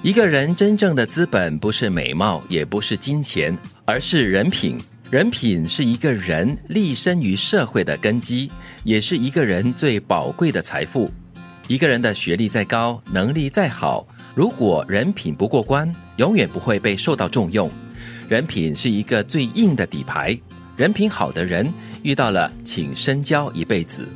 一个人真正的资本不是美貌，也不是金钱，而是人品。人品是一个人立身于社会的根基，也是一个人最宝贵的财富。一个人的学历再高，能力再好，如果人品不过关，永远不会被受到重用。人品是一个最硬的底牌，人品好的人遇到了，请深交一辈子。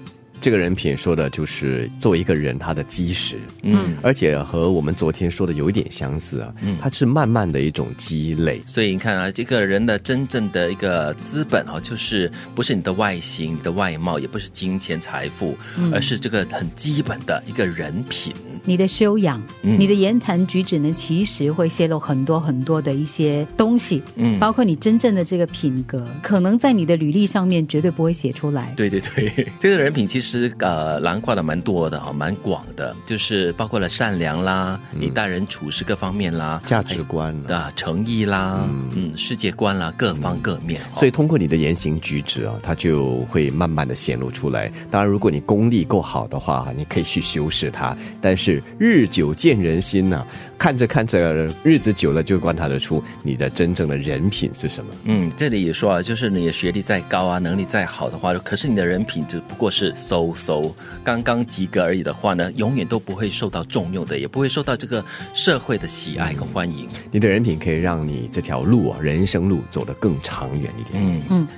这个人品说的就是作为一个人他的基石，嗯，而且和我们昨天说的有一点相似啊，嗯，它是慢慢的一种积累。所以你看啊，这个人的真正的一个资本啊，就是不是你的外形、你的外貌，也不是金钱财富，而是这个很基本的一个人品。你的修养，你的言谈举止呢，其实会泄露很多很多的一些东西，嗯，包括你真正的这个品格，可能在你的履历上面绝对不会写出来。对对对，这个人品其实呃囊括的蛮多的哈，蛮广的，就是包括了善良啦，你待人处事各方面啦，价值观啊，诚意啦，嗯，世界观啦，各方各面。所以通过你的言行举止啊，它就会慢慢的显露出来。当然，如果你功力够好的话，你可以去修饰它，但是。日久见人心呐，看着看着，日子久了就观察得出你的真正的人品是什么。嗯，这里也说啊，就是你的学历再高啊，能力再好的话，可是你的人品只不过是 so so 刚刚及格而已的话呢，永远都不会受到重用的，也不会受到这个社会的喜爱和欢迎。你的人品可以让你这条路啊，人生路走得更长远一点。嗯嗯，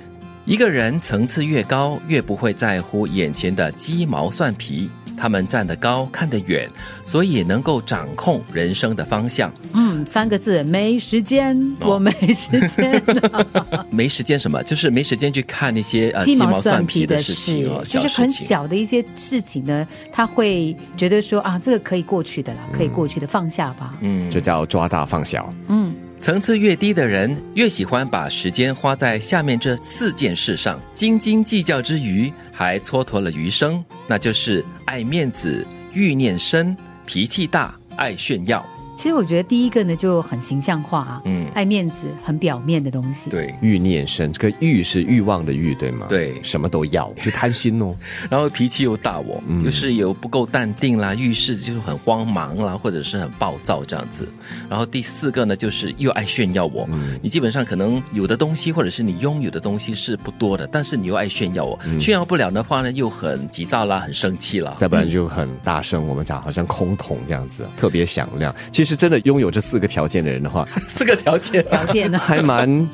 一个人层次越高，越不会在乎眼前的鸡毛蒜皮。他们站得高，看得远，所以能够掌控人生的方向。嗯，三个字，没时间，我没时间。没时间什么？就是没时间去看那些呃鸡毛蒜皮的事情哦，就是很小的一些事情呢，他会觉得说啊，这个可以过去的啦，可以过去的，放下吧。嗯，这叫抓大放小。嗯，层次越低的人，越喜欢把时间花在下面这四件事上，斤斤计较之余。还蹉跎了余生，那就是爱面子、欲念深、脾气大、爱炫耀。其实我觉得第一个呢就很形象化啊，嗯，爱面子，很表面的东西。对，欲念深，这个欲是欲望的欲，对吗？对，什么都要，就贪心哦。然后脾气又大，我就是有不够淡定啦，遇事就是很慌忙啦，或者是很暴躁这样子。然后第四个呢，就是又爱炫耀我。你基本上可能有的东西，或者是你拥有的东西是不多的，但是你又爱炫耀我，炫耀不了的话呢，又很急躁啦，很生气啦。再不然就很大声，我们讲好像空桶这样子，特别响亮。其实真的拥有这。四个条件的人的话，四个条件，条件呢还蛮。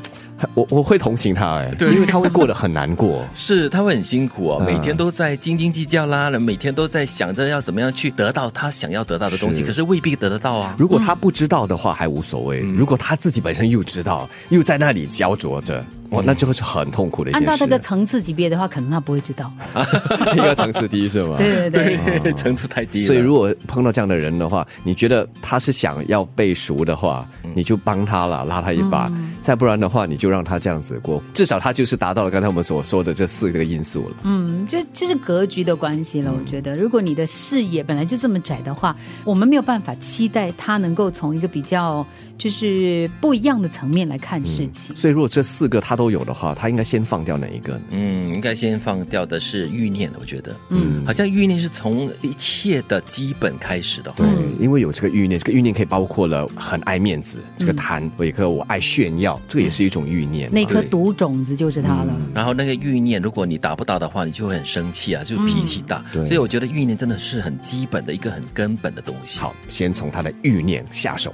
我我会同情他哎，对，因为他会过得很难过，是他会很辛苦哦，每天都在斤斤计较啦，每天都在想着要怎么样去得到他想要得到的东西，可是未必得得到啊。如果他不知道的话还无所谓，如果他自己本身又知道，又在那里焦灼着，哇，那就会是很痛苦的一件事。按照这个层次级别的话，可能他不会知道，一个层次低是吗？对对对，层次太低。所以如果碰到这样的人的话，你觉得他是想要背熟的话，你就帮他了，拉他一把。再不然的话，你就让他这样子过，至少他就是达到了刚才我们所说的这四个因素了。嗯，就就是格局的关系了。我觉得，如果你的视野本来就这么窄的话，我们没有办法期待他能够从一个比较就是不一样的层面来看事情。所以，如果这四个他都有的话，他应该先放掉哪一个？嗯，应该先放掉的是欲念。我觉得，嗯，好像欲念是从一切的基本开始的。对，因为有这个欲念，这个欲念可以包括了很爱面子，这个贪，有一个我爱炫耀。这个也是一种欲念，那颗毒种子就是它了。然后那个欲念，如果你达不到的话，你就会很生气啊，就脾气大。所以我觉得欲念真的是很基本的一个很根本的东西。好，先从他的欲念下手，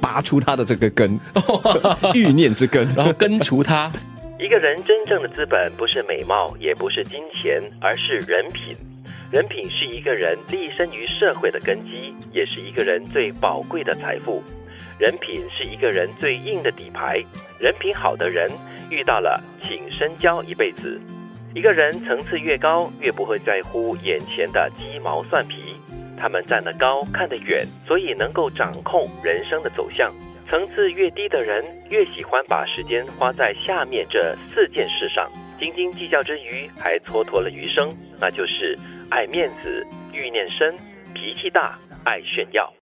拔出他的这个根，欲念之根，然后根除他。一个人真正的资本不是美貌，也不是金钱，而是人品。人品是一个人立身于社会的根基，也是一个人最宝贵的财富。人品是一个人最硬的底牌，人品好的人遇到了，请深交一辈子。一个人层次越高，越不会在乎眼前的鸡毛蒜皮。他们站得高，看得远，所以能够掌控人生的走向。层次越低的人，越喜欢把时间花在下面这四件事上，斤斤计较之余，还蹉跎了余生，那就是爱面子、欲念深、脾气大、爱炫耀。